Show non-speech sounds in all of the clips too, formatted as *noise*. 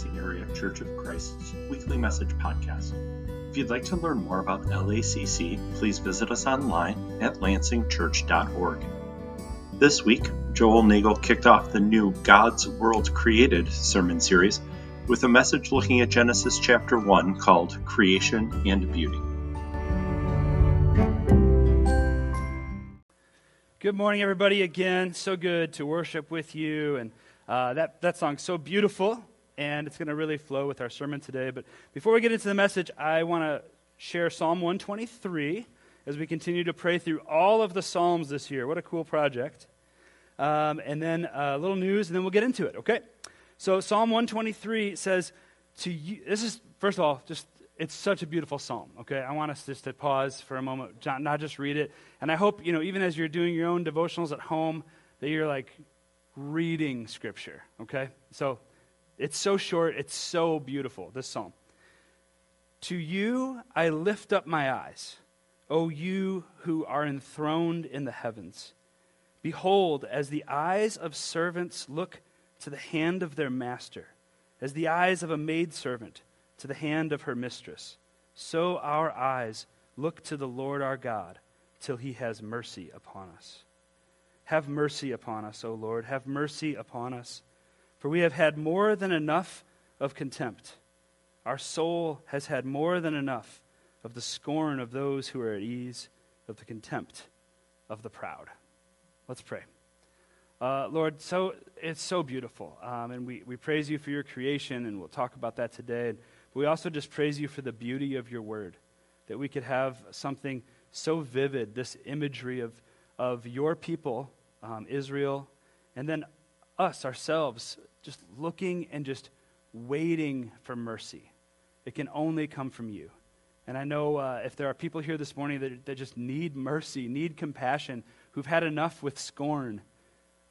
Lansing Area Church of Christ's weekly message podcast. If you'd like to learn more about LACC, please visit us online at lansingchurch.org. This week, Joel Nagel kicked off the new God's World Created sermon series with a message looking at Genesis chapter 1 called Creation and Beauty. Good morning, everybody, again. So good to worship with you. And uh, that, that song's so beautiful, and it's going to really flow with our sermon today. But before we get into the message, I want to share Psalm 123 as we continue to pray through all of the Psalms this year. What a cool project. Um, and then uh, a little news, and then we'll get into it, okay? So, Psalm 123 says, to you, this is, first of all, just it's such a beautiful psalm okay i want us just to pause for a moment not just read it and i hope you know even as you're doing your own devotionals at home that you're like reading scripture okay so it's so short it's so beautiful this psalm to you i lift up my eyes o you who are enthroned in the heavens behold as the eyes of servants look to the hand of their master as the eyes of a maidservant to the hand of her mistress. So our eyes look to the Lord our God till he has mercy upon us. Have mercy upon us, O Lord. Have mercy upon us. For we have had more than enough of contempt. Our soul has had more than enough of the scorn of those who are at ease, of the contempt of the proud. Let's pray. Uh, Lord, so it's so beautiful, um, and we, we praise you for your creation, and we'll talk about that today. But we also just praise you for the beauty of your word, that we could have something so vivid, this imagery of, of your people, um, Israel, and then us ourselves, just looking and just waiting for mercy. It can only come from you. And I know uh, if there are people here this morning that, that just need mercy, need compassion, who've had enough with scorn,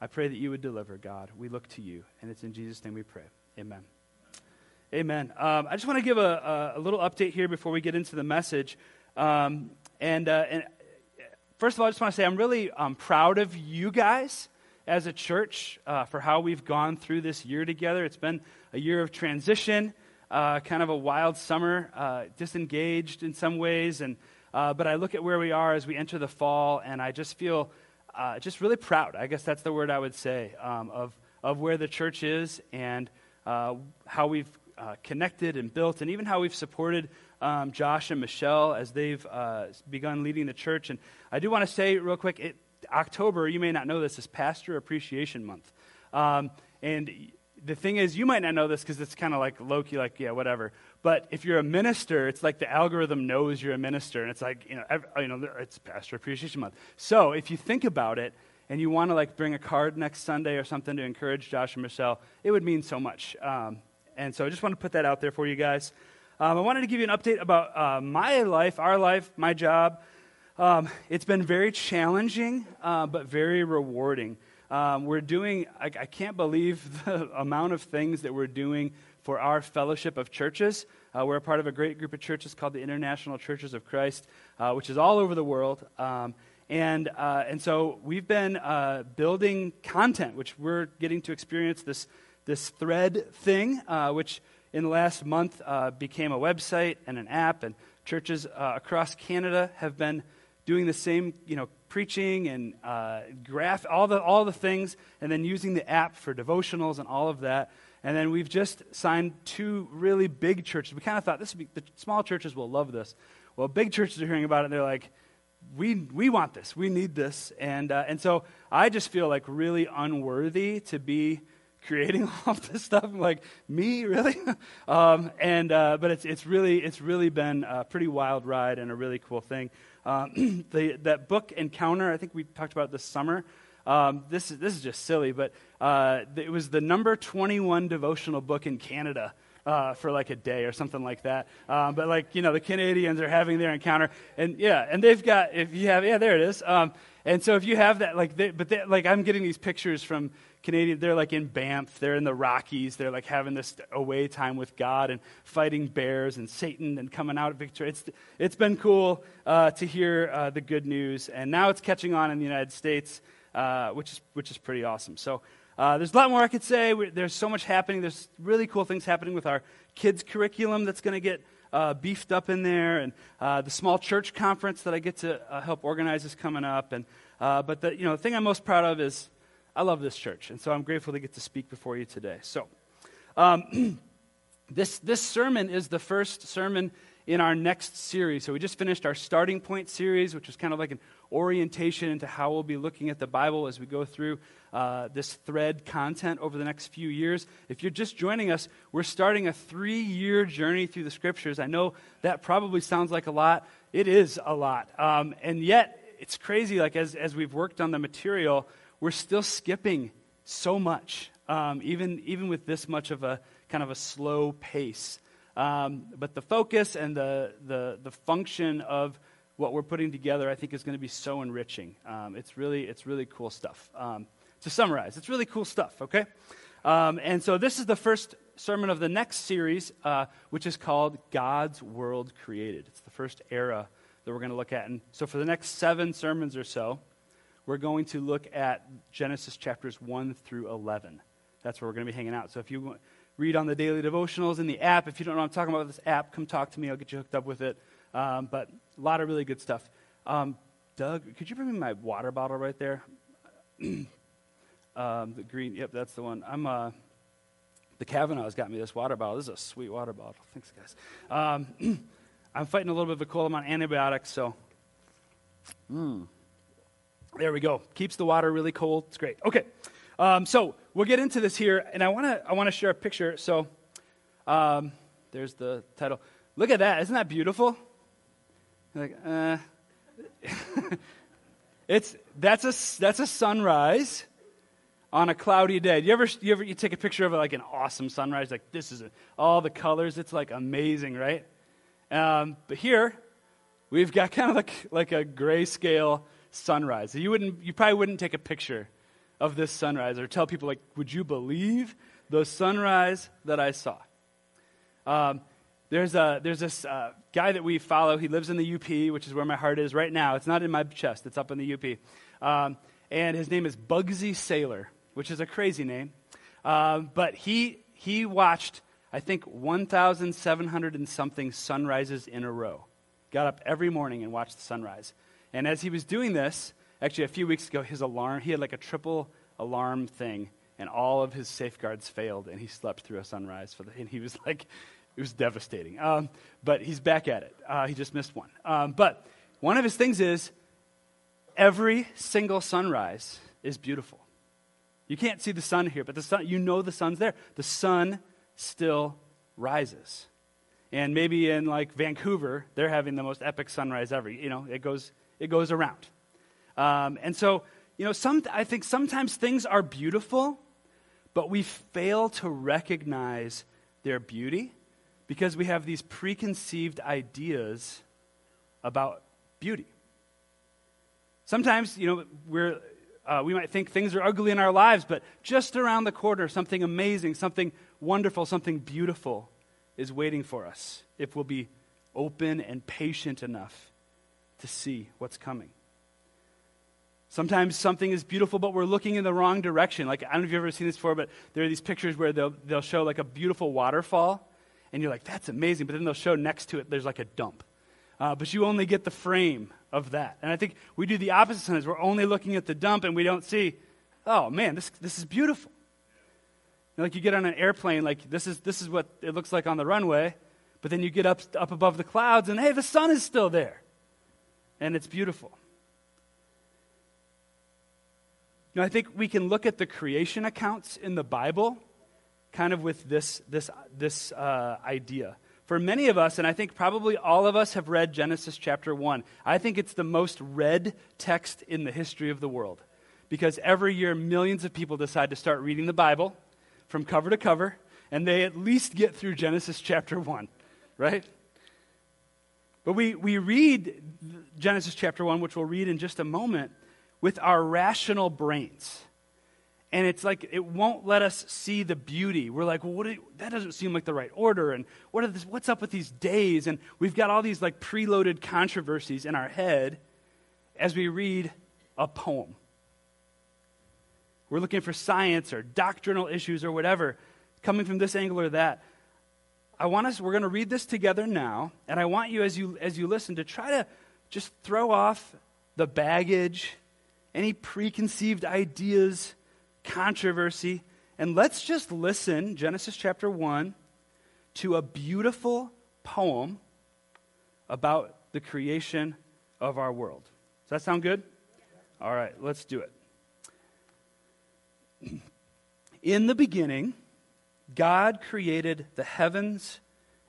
I pray that you would deliver, God. We look to you. And it's in Jesus' name we pray. Amen. Amen. Um, I just want to give a, a, little update here before we get into the message. Um, and, uh, and, first of all, I just want to say I'm really um, proud of you guys as a church uh, for how we've gone through this year together. It's been a year of transition, uh, kind of a wild summer, uh, disengaged in some ways. And, uh, but I look at where we are as we enter the fall, and I just feel uh, just really proud. I guess that's the word I would say um, of, of where the church is and how we've uh, connected and built, and even how we've supported um, Josh and Michelle as they've uh, begun leading the church. And I do want to say real quick, it, October, you may not know this, is Pastor Appreciation Month. Um, and the thing is, you might not know this because it's kind of like low key, like, yeah, whatever. But if you're a minister, it's like the algorithm knows you're a minister. And it's like, you know, every, you know it's Pastor Appreciation Month. So if you think about it, and you want to like bring a card next Sunday or something to encourage Josh and Michelle, it would mean so much. Um, and so I just want to put that out there for you guys. Um, I wanted to give you an update about uh, my life, our life, my job. Um, it's been very challenging, uh, but very rewarding. Um, we're doing, I, I, can't believe *laughs* the amount of things that we're doing for our fellowship of churches. Uh, we're a part of a great group of churches called the International Churches of Christ, uh, which is all over the world. Um, and, uh, and so we've been uh, building content, which we're getting to experience this this thread thing, uh, which in the last month became a website and an app, and churches across Canada have been doing the same, you know, preaching and uh, graph, all the, all the things, and then using the app for devotionals and all of that. And then we've just signed two really big churches. We kind of thought this would be, the small churches will love this. Well, big churches are hearing about it, and they're like, we, we want this. We need this. And, uh, and so I just feel like really unworthy to be creating *laughs* all this stuff. I'm like, me, really? *laughs* um, and uh, but it's it's really it's really been a pretty wild ride and a really cool thing. Um, *clears throat* the, that book Encounter, I think we talked about this summer. Um, this is this is just silly, but uh, it was the number 21 devotional book in Canada. Uh, for like a day or something like that. Um, but like you know, the Canadians are having their encounter, and yeah, and they've got if you have yeah, there it is. Um, and so if you have that, like, they, but they, like I'm getting these pictures from Canadian, they're like in Banff, they're in the Rockies, they're like having this away time with God and fighting bears and Satan and coming out victorious. It's, it's been cool uh, to hear uh, the good news, and now it's catching on in the United States, uh, which, is, which is pretty awesome. So, Uh, there's a lot more I could say. We, there's so much happening. There's really cool things happening with our kids' curriculum that's going to get uh, beefed up in there, and uh, the small church conference that I get to uh, help organize is coming up. And uh, but the you know the thing I'm most proud of is I love this church, and so I'm grateful to get to speak before you today. So. Um, *clears throat* this, this sermon is the first sermon in our next series. So we just finished our starting point series, which was kind of like an orientation into how we'll be looking at the Bible as we go through uh, this thread content over the next few years. If you're just joining us, we're starting a three year journey through the scriptures. I know that probably sounds like a lot. It is a lot. Um, and yet, it's crazy. Like, as, as we've worked on the material, we're still skipping so much, um, even, even with this much of a kind of a slow pace. Um, but the focus and the, the, the function of what we're putting together, I think, is going to be so enriching. Um, it's, really, it's really cool stuff. Um, to summarize, it's really cool stuff, okay? Um, and so this is the first sermon of the next series, uh, which is called God's World Created. It's the first era that we're going to look at. And so for the next seven sermons or so, we're going to look at Genesis chapters 1 through 11. That's where we're going to be hanging out. So if you read on the daily devotionals in the app. If you don't know what I'm talking about this app, come talk to me. I'll get you hooked up with it. Um, but a lot of really good stuff. Um, Doug, could you bring me my water bottle right there? *clears throat* um, the green, yep, that's the one. I'm, uh, the Kavanaugh's got me this water bottle. This is a sweet water bottle. Thanks, guys. Um, *clears throat* I'm fighting a little bit of a cold. I'm on antibiotics, so. Mm. There we go. Keeps the water really cold. It's great. Okay. Um, so we'll get into this here, and I want to I want to share a picture. So um, there's the title. Look at that! Isn't that beautiful? like, uh, *laughs* it's that's a that's a sunrise on a cloudy day. You ever you ever you take a picture of like an awesome sunrise? Like this is a, all the colors. It's like amazing, right? Um, but here we've got kind of like like a grayscale sunrise. You wouldn't you probably wouldn't take a picture of this sunrise or tell people, like, would you believe the sunrise that I saw? Um, there's, a, there's this uh, guy that we follow. He lives in the UP, which is where my heart is right now. It's not in my chest, it's up in the UP. Um, and his name is Bugsy Sailor, which is a crazy name. Um, but he, he watched, I think, 1,700 and something sunrises in a row. Got up every morning and watched the sunrise. And as he was doing this, Actually, a few weeks ago, his alarm, he had like a triple alarm thing, and all of his safeguards failed, and he slept through a sunrise. For the, and he was *laughs* like, it was devastating. Um, but he's back at it. Uh, he just missed one. Um, but one of his things is every single sunrise is beautiful. You can't see the sun here, but the sun, you know the sun's there. The sun still rises. And maybe in like Vancouver, they're having the most epic sunrise ever. You know, it goes, it goes around. Um, and so, you know, some, I think sometimes things are beautiful, but we fail to recognize their beauty because we have these preconceived ideas about beauty. Sometimes, you know, we're, uh, we might think things are ugly in our lives, but just around the corner, something amazing, something wonderful, something beautiful is waiting for us if we'll be open and patient enough to see what's coming. Sometimes something is beautiful, but we're looking in the wrong direction. Like, I don't know if you've ever seen this before, but there are these pictures where they'll, they'll show like a beautiful waterfall, and you're like, that's amazing. But then they'll show next to it, there's like a dump. Uh, but you only get the frame of that. And I think we do the opposite sometimes. We're only looking at the dump, and we don't see, oh man, this, this is beautiful. Like you get on an airplane, like this is, this is what it looks like on the runway, but then you get up, up above the clouds, and hey, the sun is still there. And it's beautiful. You know, I think we can look at the creation accounts in the Bible kind of with this, this, this uh, idea. For many of us, and I think probably all of us have read Genesis chapter 1, I think it's the most read text in the history of the world. Because every year, millions of people decide to start reading the Bible from cover to cover, and they at least get through Genesis chapter 1, right? But we, we read Genesis chapter 1, which we'll read in just a moment, with our rational brains. And it's like it won't let us see the beauty. We're like, well, that doesn't seem like the right order. And what this, what's up with these days? And we've got all these like preloaded controversies in our head as we read a poem. we're looking for science or doctrinal issues or whatever, coming from this angle or that. I want us, we're going to read this together now, and I want you as you as you listen to try to just throw off the baggage, any preconceived ideas, controversy, and let's just listen, Genesis chapter 1, to a beautiful poem about the creation of our world. Does that sound good? All right, let's do it. *clears throat* In the beginning, God created the heavens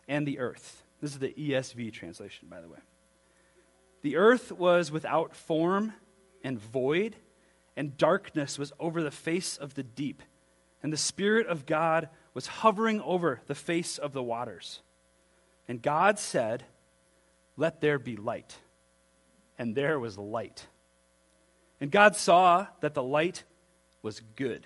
and the earth. This is the ESV translation, by the way. The earth was without form and void, and darkness was over the face of the deep, and the Spirit of God was hovering over the face of the waters. And God said, Let there be light. And there was light. And God saw that the light was good.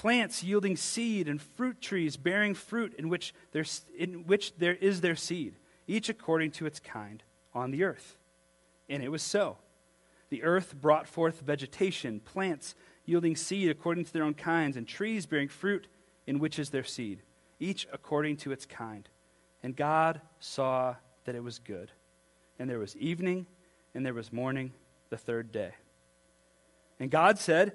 plants yielding seed, and fruit trees bearing fruit in which, there, in which there is their seed, each according to its kind, on the earth. And it was so. The earth brought forth vegetation, plants yielding seed according to their own kinds, and trees bearing fruit in which is their seed, each according to its kind. And God saw that it was good. And there was evening, and there was morning, the third day. And God said,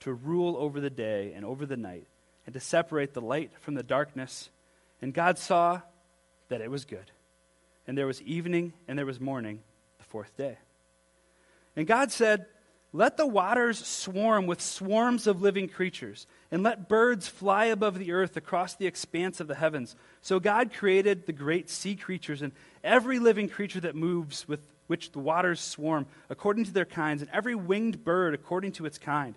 to rule over the day and over the night, and to separate the light from the darkness. And God saw that it was good. And there was evening and there was morning, the fourth day. And God said, Let the waters swarm with swarms of living creatures, and let birds fly above the earth across the expanse of the heavens. So God created the great sea creatures and every living creature that moves with which the waters swarm, according to their kinds, and every winged bird according to its kind.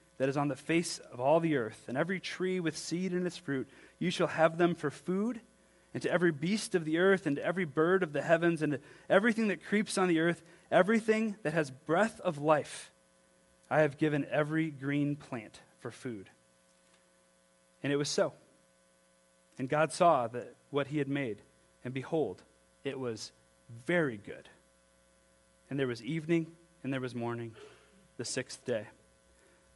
that is on the face of all the earth, and every tree with seed in its fruit, you shall have them for food, and to every beast of the earth, and to every bird of the heavens, and to everything that creeps on the earth, everything that has breath of life, I have given every green plant for food. And it was so. And God saw that what he had made, and behold, it was very good. And there was evening, and there was morning, the sixth day.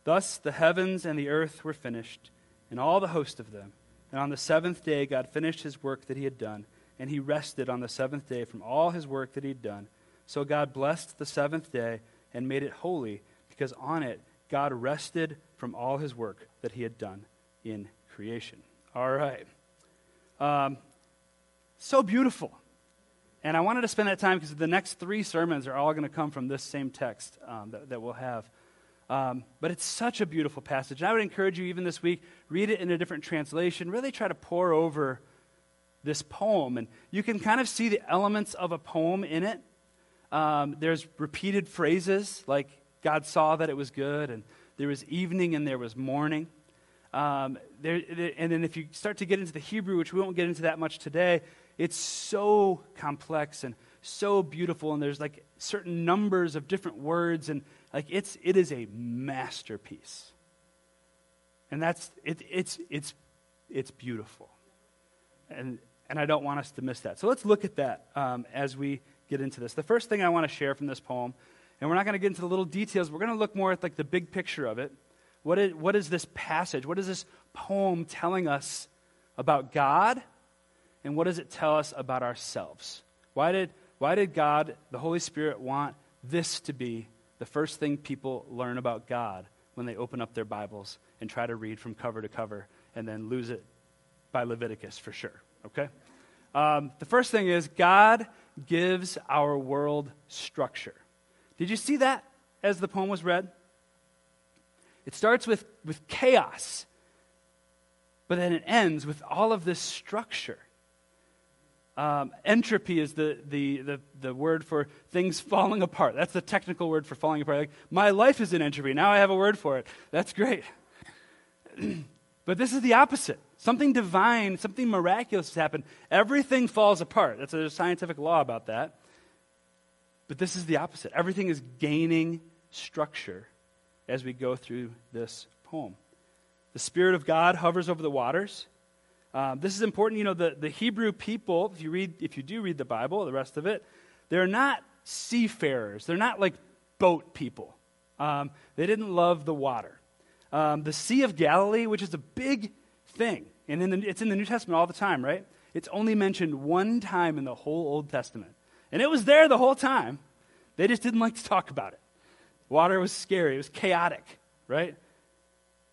Thus the heavens and the earth were finished, and all the host of them. And on the seventh day, God finished his work that he had done, and he rested on the seventh day from all his work that he had done. So God blessed the seventh day and made it holy, because on it God rested from all his work that he had done in creation. All right. Um, so beautiful. And I wanted to spend that time because the next three sermons are all going to come from this same text um, that, that, we'll have. Um, but it's such a beautiful passage. And I would encourage you, even this week, read it in a different translation. Really try to pore over this poem. And you can kind of see the elements of a poem in it. Um, there's repeated phrases like, God saw that it was good, and there was evening and there was morning. Um, there, and then if you start to get into the Hebrew, which we won't get into that much today, it's so complex and so beautiful, and there's like certain numbers of different words, and like it's it is a masterpiece. And that's it, it's it's it's beautiful, and and I don't want us to miss that. So let's look at that um, as we get into this. The first thing I want to share from this poem, and we're not going to get into the little details. We're going to look more at like the big picture of it. What is, what is this passage? What is this poem telling us about God? And what does it tell us about ourselves? Why did, why did God, the Holy Spirit, want this to be the first thing people learn about God when they open up their Bibles and try to read from cover to cover and then lose it by Leviticus for sure? Okay? Um, the first thing is God gives our world structure. Did you see that as the poem was read? It starts with, with chaos, but then it ends with all of this structure. Um, entropy is the, the, the, the, word for things falling apart. That's the technical word for falling apart. Like, my life is in entropy. Now I have a word for it. That's great. *clears throat* but this is the opposite. Something divine, something miraculous has happened. Everything falls apart. That's a scientific law about that. But this is the opposite. Everything is gaining structure as we go through this poem. The Spirit of God hovers over the waters. Um, this is important. You know, the, the Hebrew people, if you, read, if you do read the Bible, the rest of it, they're not seafarers. They're not like boat people. Um, they didn't love the water. Um, the Sea of Galilee, which is a big thing, and in the, it's in the New Testament all the time, right? It's only mentioned one time in the whole Old Testament. And it was there the whole time. They just didn't like to talk about it. Water was scary, it was chaotic, right?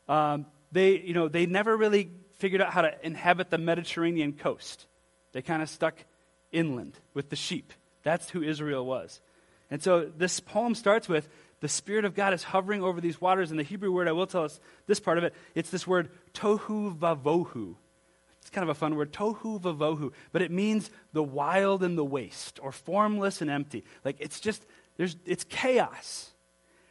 Um, they, you know, they never really figured out how to inhabit the Mediterranean coast. They kind of stuck inland with the sheep. That's who Israel was. And so this poem starts with the Spirit of God is hovering over these waters. And the Hebrew word, I will tell us this part of it, it's this word tohu vavohu. It's kind of a fun word, tohu vavohu. But it means the wild and the waste, or formless and empty. Like it's just, there's, it's chaos.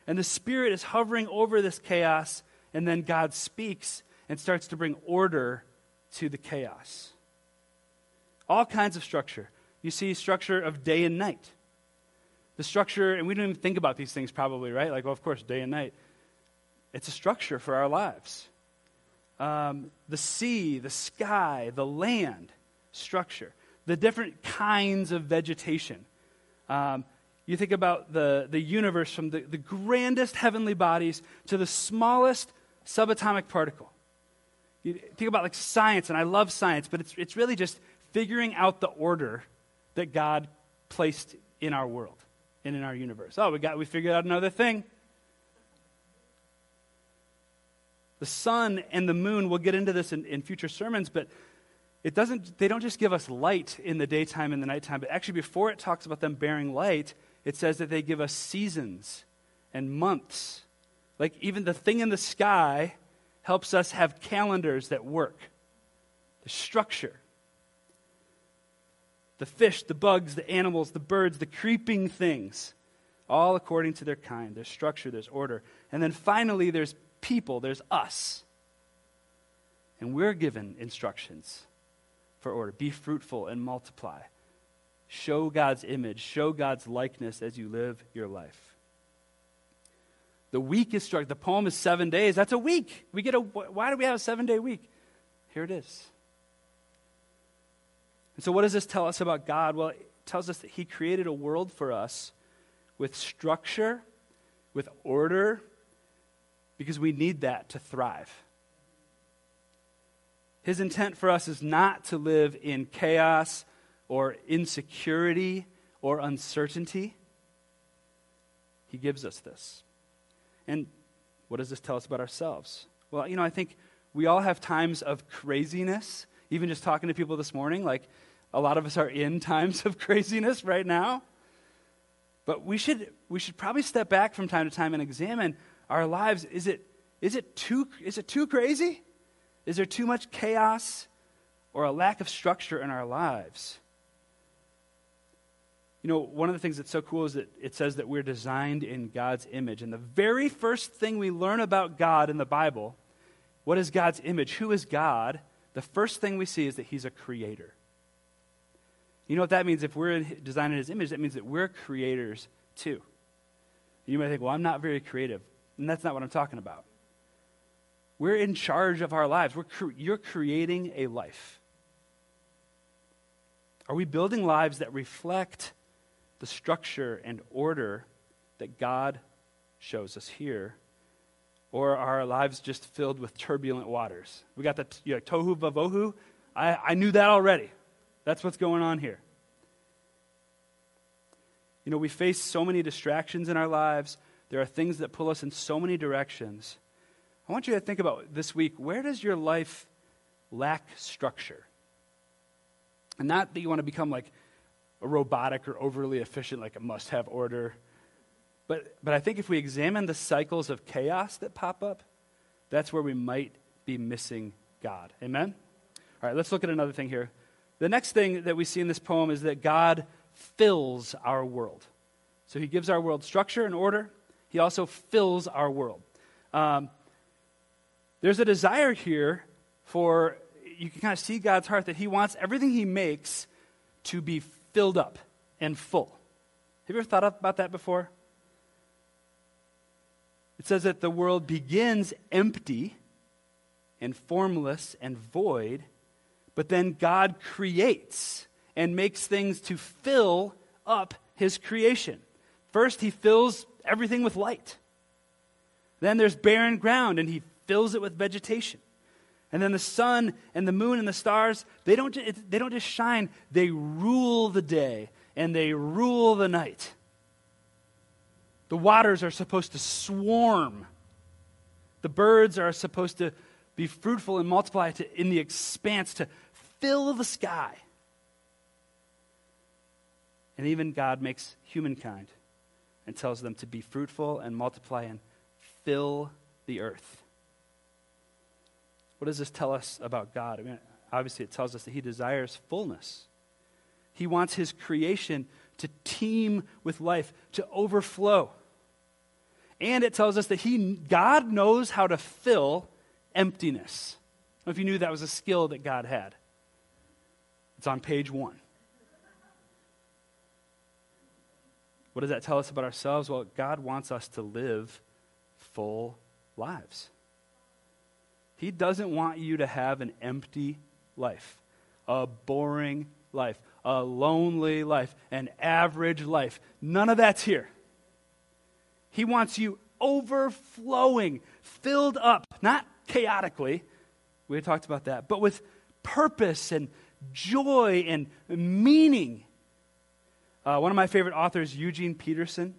And the Spirit is hovering over this chaos, and then God speaks, and starts to bring order to the chaos. All kinds of structure. You see structure of day and night. The structure, and we don't even think about these things probably, right? Like, well, of course, day and night. It's a structure for our lives. Um, the sea, the sky, the land, structure. The different kinds of vegetation. Um, you think about the, the universe from the, the grandest heavenly bodies to the smallest subatomic particle. You think about like science, and I love science, but it's, it's really just figuring out the order that God placed in our world and in our universe. Oh, we got we figured out another thing. The sun and the moon, we'll get into this in, in future sermons, but it doesn't they don't just give us light in the daytime and the nighttime, but actually before it talks about them bearing light, it says that they give us seasons and months. Like even the thing in the sky helps us have calendars that work. The structure. The fish, the bugs, the animals, the birds, the creeping things, all according to their kind. There's structure, there's order. And then finally, there's people, there's us. And we're given instructions for order. Be fruitful and multiply. Show God's image, show God's likeness as you live your life. The week is struck. The poem is seven days. That's a week. We get a. Why do we have a seven day week? Here it is. And so, what does this tell us about God? Well, it tells us that He created a world for us with structure, with order, because we need that to thrive. His intent for us is not to live in chaos or insecurity or uncertainty. He gives us this. And what does this tell us about ourselves? Well, you know, I think we all have times of craziness. Even just talking to people this morning, like a lot of us are in *laughs* times of craziness right now. But we should, we should probably step back from time to time and examine our lives. Is it, is it, too, is it too crazy? Is there too much chaos or a lack of structure in our lives? You know, one of the things that's so cool is that it says that we're designed in God's image. And the very first thing we learn about God in the Bible, what is God's image? Who is God? The first thing we see is that He's a creator. You know what that means? If we're designed in His image, that means that we're creators too. You might think, well, I'm not very creative. And that's not what I'm talking about. We're in charge of our lives. We're cre- you're creating a life. Are we building lives that reflect the structure and order that God shows us here? Or are our lives just filled with turbulent waters? We got the you know, tohu vavohu. I, I knew that already. That's what's going on here. You know, we face so many distractions in our lives. There are things that pull us in so many directions. I want you to think about this week where does your life lack structure? And not that you want to become like a robotic or overly efficient, like a must have order. But, but I think if we examine the cycles of chaos that pop up, that's where we might be missing God. Amen? All right, let's look at another thing here. The next thing that we see in this poem is that God fills our world. So he gives our world structure and order, he also fills our world. Um, there's a desire here for, you can kind of see God's heart that He wants everything He makes to be filled up and full. Have you ever thought about that before? It says that the world begins empty and formless and void, but then God creates and makes things to fill up His creation. First, He fills everything with light. Then there's barren ground, and He fills it with vegetation. And then the sun and the moon and the stars, they don't, they don't just shine, they rule the day and they rule the night. The waters are supposed to swarm. The birds are supposed to be fruitful and multiply to, in the expanse to fill the sky. And even God makes humankind and tells them to be fruitful and multiply and fill the earth. What does this tell us about God? I mean, obviously, it tells us that He desires fullness. He wants His creation to teem with life, to overflow. And it tells us that he, God knows how to fill emptiness. If you knew that was a skill that God had. It's on page one. What does that tell us about ourselves? Well, God wants us to live full lives. He doesn't want you to have an empty life, a boring life, a lonely life, an average life. None of that's here. He wants you overflowing, filled up, not chaotically. We talked about that, but with purpose and joy and meaning. Uh, one of my favorite authors, Eugene Peterson,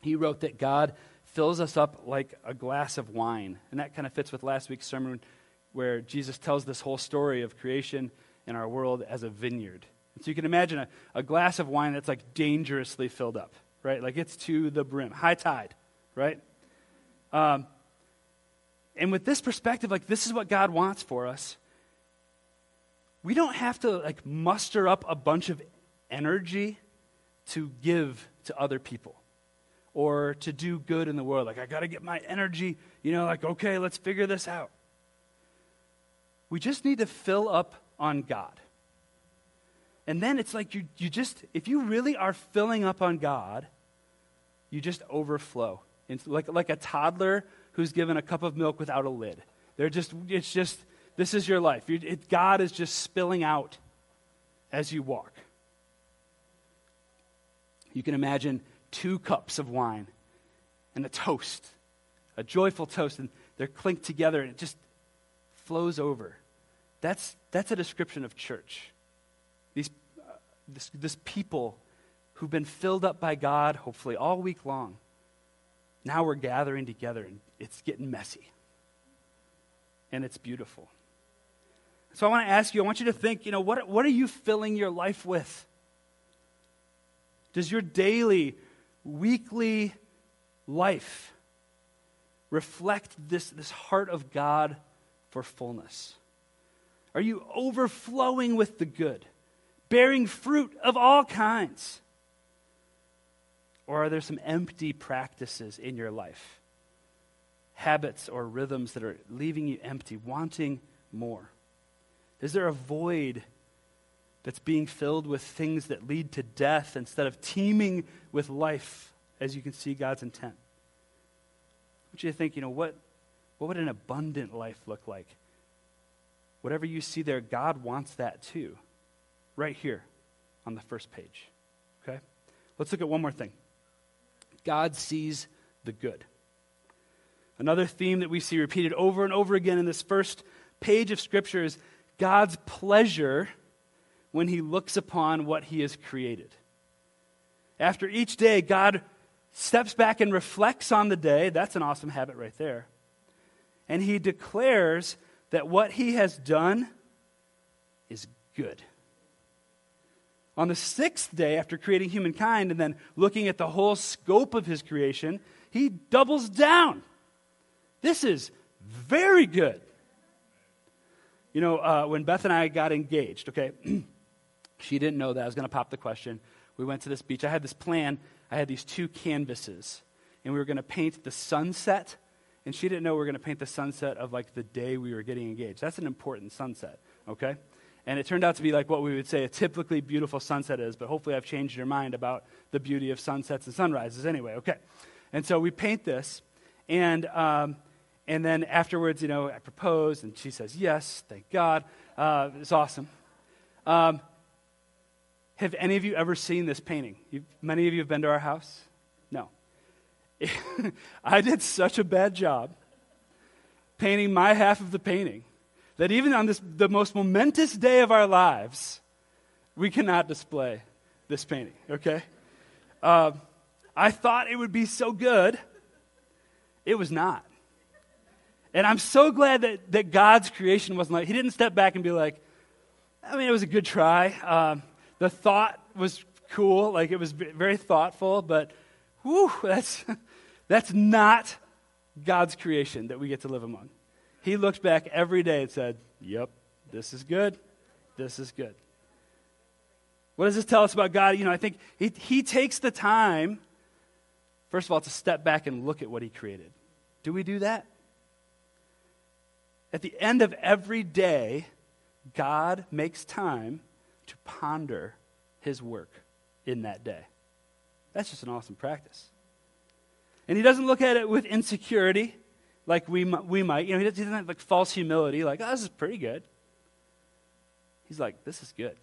he wrote that God fills us up like a glass of wine. And that kind of fits with last week's sermon where Jesus tells this whole story of creation in our world as a vineyard. And so you can imagine a, a glass of wine that's like dangerously filled up, right? Like it's to the brim, high tide, right? Um, and with this perspective, like this is what God wants for us. We don't have to like muster up a bunch of energy to give to other people or to do good in the world. Like, I got to get my energy, you know, like, okay, let's figure this out. We just need to fill up on God. And then it's like you, you just, if you really are filling up on God, you just overflow. It's like, like a toddler who's given a cup of milk without a lid. They're just, it's just, this is your life. It, God is just spilling out as you walk. You can imagine two cups of wine and a toast, a joyful toast, and they're clinked together and it just flows over. That's, that's a description of church. These, uh, this, this people who've been filled up by God, hopefully all week long. Now we're gathering together and it's getting messy. And it's beautiful. So I want to ask you, I want you to think, you know, what, what are you filling your life with? Does your daily, weekly life reflect this, this heart of God for fullness? Are you overflowing with the good, bearing fruit of all kinds? Or are there some empty practices in your life? Habits or rhythms that are leaving you empty, wanting more? Is there a void that's being filled with things that lead to death instead of teeming with life, as you can see God's intent? I want you to think, you know, what, what would an abundant life look like? Whatever you see there, God wants that too, right here on the first page. Okay? Let's look at one more thing. God sees the good. Another theme that we see repeated over and over again in this first page of Scripture is God's pleasure when he looks upon what he has created. After each day, God steps back and reflects on the day. That's an awesome habit right there. And he declares that what he has done is good. On the sixth day, after creating humankind and then looking at the whole scope of his creation, he doubles down. This is very good. You know, uh, when Beth and I got engaged, okay, *clears throat* she didn't know that. I was going to pop the question. We went to this beach. I had this plan. I had these two canvases, and we were going to paint the sunset. And she didn't know we were going to paint the sunset of like the day we were getting engaged. That's an important sunset, okay? And it turned out to be like what we would say a typically beautiful sunset is, but hopefully I've changed your mind about the beauty of sunsets and sunrises anyway, okay? And so we paint this, and, um, and then afterwards, you know, I propose, and she says, yes, thank God. Uh, it's awesome. Um, have any of you ever seen this painting? You've, many of you have been to our house? No. *laughs* I did such a bad job painting my half of the painting that even on this, the most momentous day of our lives, we cannot display this painting, okay? Uh, I thought it would be so good. It was not. And I'm so glad that, that God's creation wasn't like, He didn't step back and be like, I mean, it was a good try. Um, the thought was cool, like it was very thoughtful, but whew, that's, *laughs* that's not God's creation that we get to live among. He looked back every day and said, Yep, this is good. This is good. What does this tell us about God? You know, I think he, he takes the time, first of all, to step back and look at what He created. Do we do that? At the end of every day, God makes time to ponder His work in that day. That's just an awesome practice. And He doesn't look at it with insecurity like we, we might. You know, he doesn't have like false humility, like, oh, this is pretty good. He's like, this is good.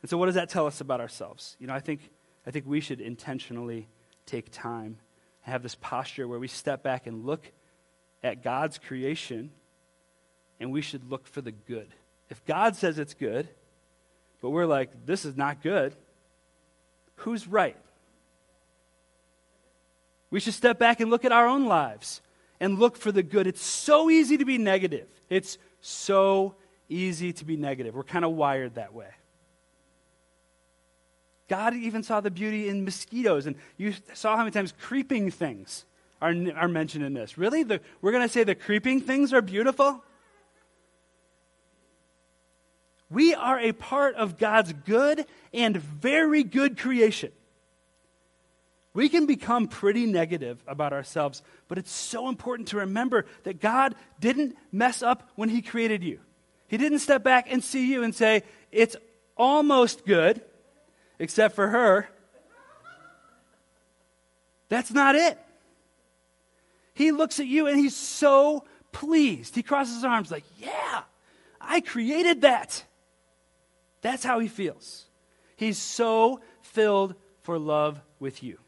And so, what does that tell us about ourselves? You know, I think, I think we should intentionally take time and have this posture where we step back and look at God's creation and we should look for the good. If God says it's good, but we're like, this is not good, who's right? We should step back and look at our own lives and look for the good. It's so easy to be negative. It's so easy to be negative. We're kind of wired that way. God even saw the beauty in mosquitoes, and you saw how many times creeping things are, are mentioned in this. Really? The, we're going to say the creeping things are beautiful? We are a part of God's good and very good creation. We can become pretty negative about ourselves, but it's so important to remember that God didn't mess up when He created you. He didn't step back and see you and say, It's almost good, except for her. That's not it. He looks at you and he's so pleased. He crosses his arms, like, Yeah, I created that. That's how he feels. He's so filled for love with you.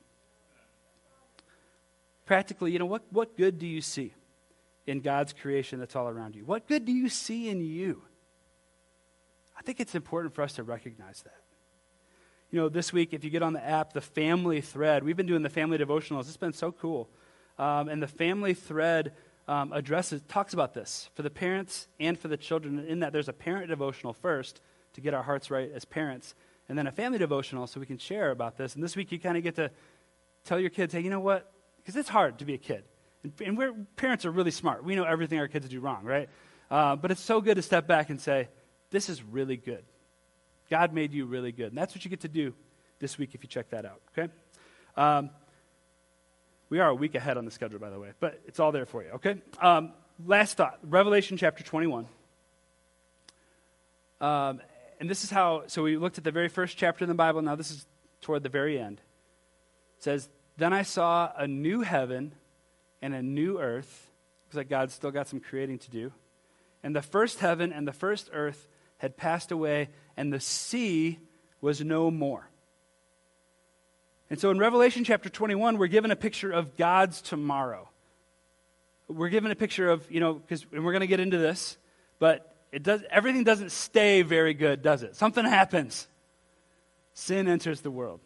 Practically, you know, what, what good do you see in God's creation that's all around you? What good do you see in you? I think it's important for us to recognize that. You know, this week, if you get on the app, the family thread, we've been doing the family devotionals. It's been so cool. Um, and the family thread um, addresses, talks about this for the parents and for the children, in that there's a parent devotional first to get our hearts right as parents, and then a family devotional so we can share about this. And this week, you kind of get to tell your kids, hey, you know what? Because it's hard to be a kid. And, and we're, parents are really smart. We know everything our kids do wrong, right? Uh, but it's so good to step back and say, this is really good. God made you really good. And that's what you get to do this week if you check that out, okay? Um, we are a week ahead on the schedule, by the way, but it's all there for you, okay? Um, last thought Revelation chapter 21. Um, and this is how, so we looked at the very first chapter in the Bible. Now this is toward the very end. It says, Then I saw a new heaven and a new earth. Looks like God's still got some creating to do. And the first heaven and the first earth had passed away, and the sea was no more. And so in Revelation chapter 21, we're given a picture of God's tomorrow. We're given a picture of, you know, because and we're going to get into this, but it does, everything doesn't stay very good, does it? Something happens. Sin enters the world.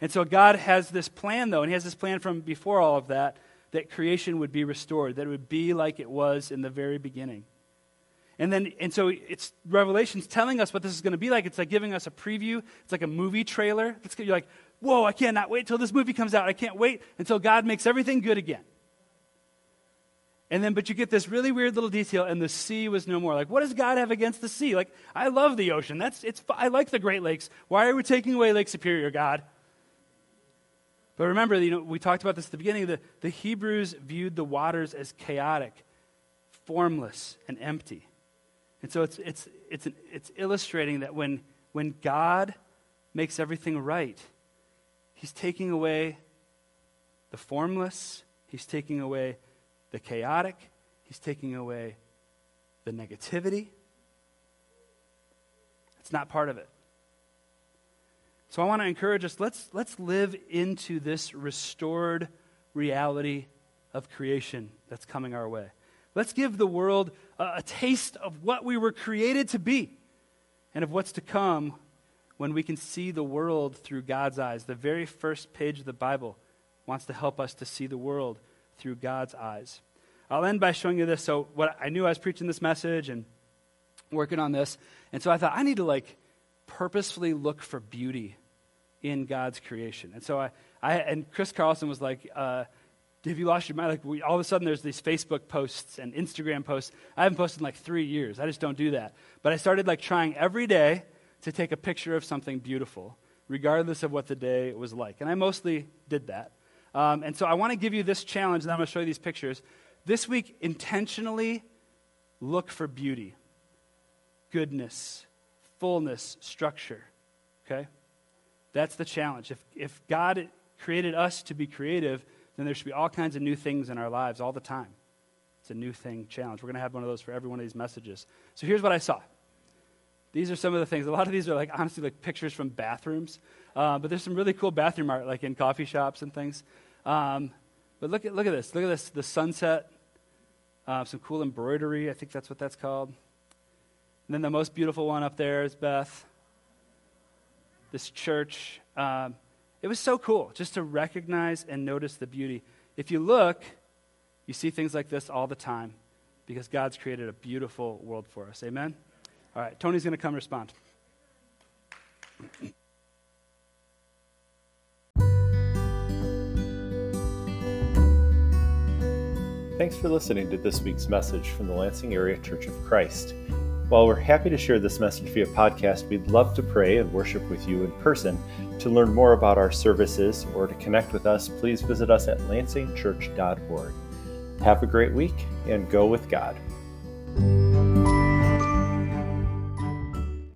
And so God has this plan, though, and He has this plan from before all of that, that creation would be restored, that it would be like it was in the very beginning. And then, and so it's Revelation's telling us what this is going to be like. It's like giving us a preview. It's like a movie trailer. It's, you're like, whoa, I cannot wait till this movie comes out. I can't wait until God makes everything good again. And then, but you get this really weird little detail, and the sea was no more. Like, what does God have against the sea? Like, I love the ocean. That's, it's, I like the Great Lakes. Why are we taking away Lake Superior, God? But remember, you know, we talked about this at the beginning. The, the Hebrews viewed the waters as chaotic, formless, and empty. And so it's, it's, it's, an, it's illustrating that when, when God makes everything right, He's taking away the formless, He's taking away the chaotic, He's taking away the negativity. It's not part of it. So I want to encourage us let's, let's live into this restored reality of creation that's coming our way. Let's give the world a, a taste of what we were created to be and of what's to come when we can see the world through God's eyes. The very first page of the Bible wants to help us to see the world through God's eyes. I'll end by showing you this. So, what I knew I was preaching this message and working on this, and so I thought I need to like purposefully look for beauty in God's creation. And so I, I and Chris Carlson was like, uh, have you lost your mind? Like, we, all of a sudden, there's these Facebook posts and Instagram posts. I haven't posted in like three years. I just don't do that. But I started like trying every day to take a picture of something beautiful, regardless of what the day was like. And I mostly did that. Um, and so I want to give you this challenge, and I'm going to show you these pictures. This week, intentionally look for beauty, goodness, fullness, structure. Okay? That's the challenge. If, if God created us to be creative, then there should be all kinds of new things in our lives all the time. It's a new thing challenge. We're going to have one of those for every one of these messages. So here's what I saw. These are some of the things. A lot of these are like honestly like pictures from bathrooms, uh, but there's some really cool bathroom art like in coffee shops and things. Um, but look at look at this. Look at this. The sunset. Uh, some cool embroidery. I think that's what that's called. And then the most beautiful one up there is Beth. This church. Um, it was so cool just to recognize and notice the beauty. If you look, you see things like this all the time because God's created a beautiful world for us. Amen? All right, Tony's going to come respond. Thanks for listening to this week's message from the Lansing Area Church of Christ. While we're happy to share this message via podcast, we'd love to pray and worship with you in person. To learn more about our services or to connect with us, please visit us at lansingchurch.org. Have a great week and go with God.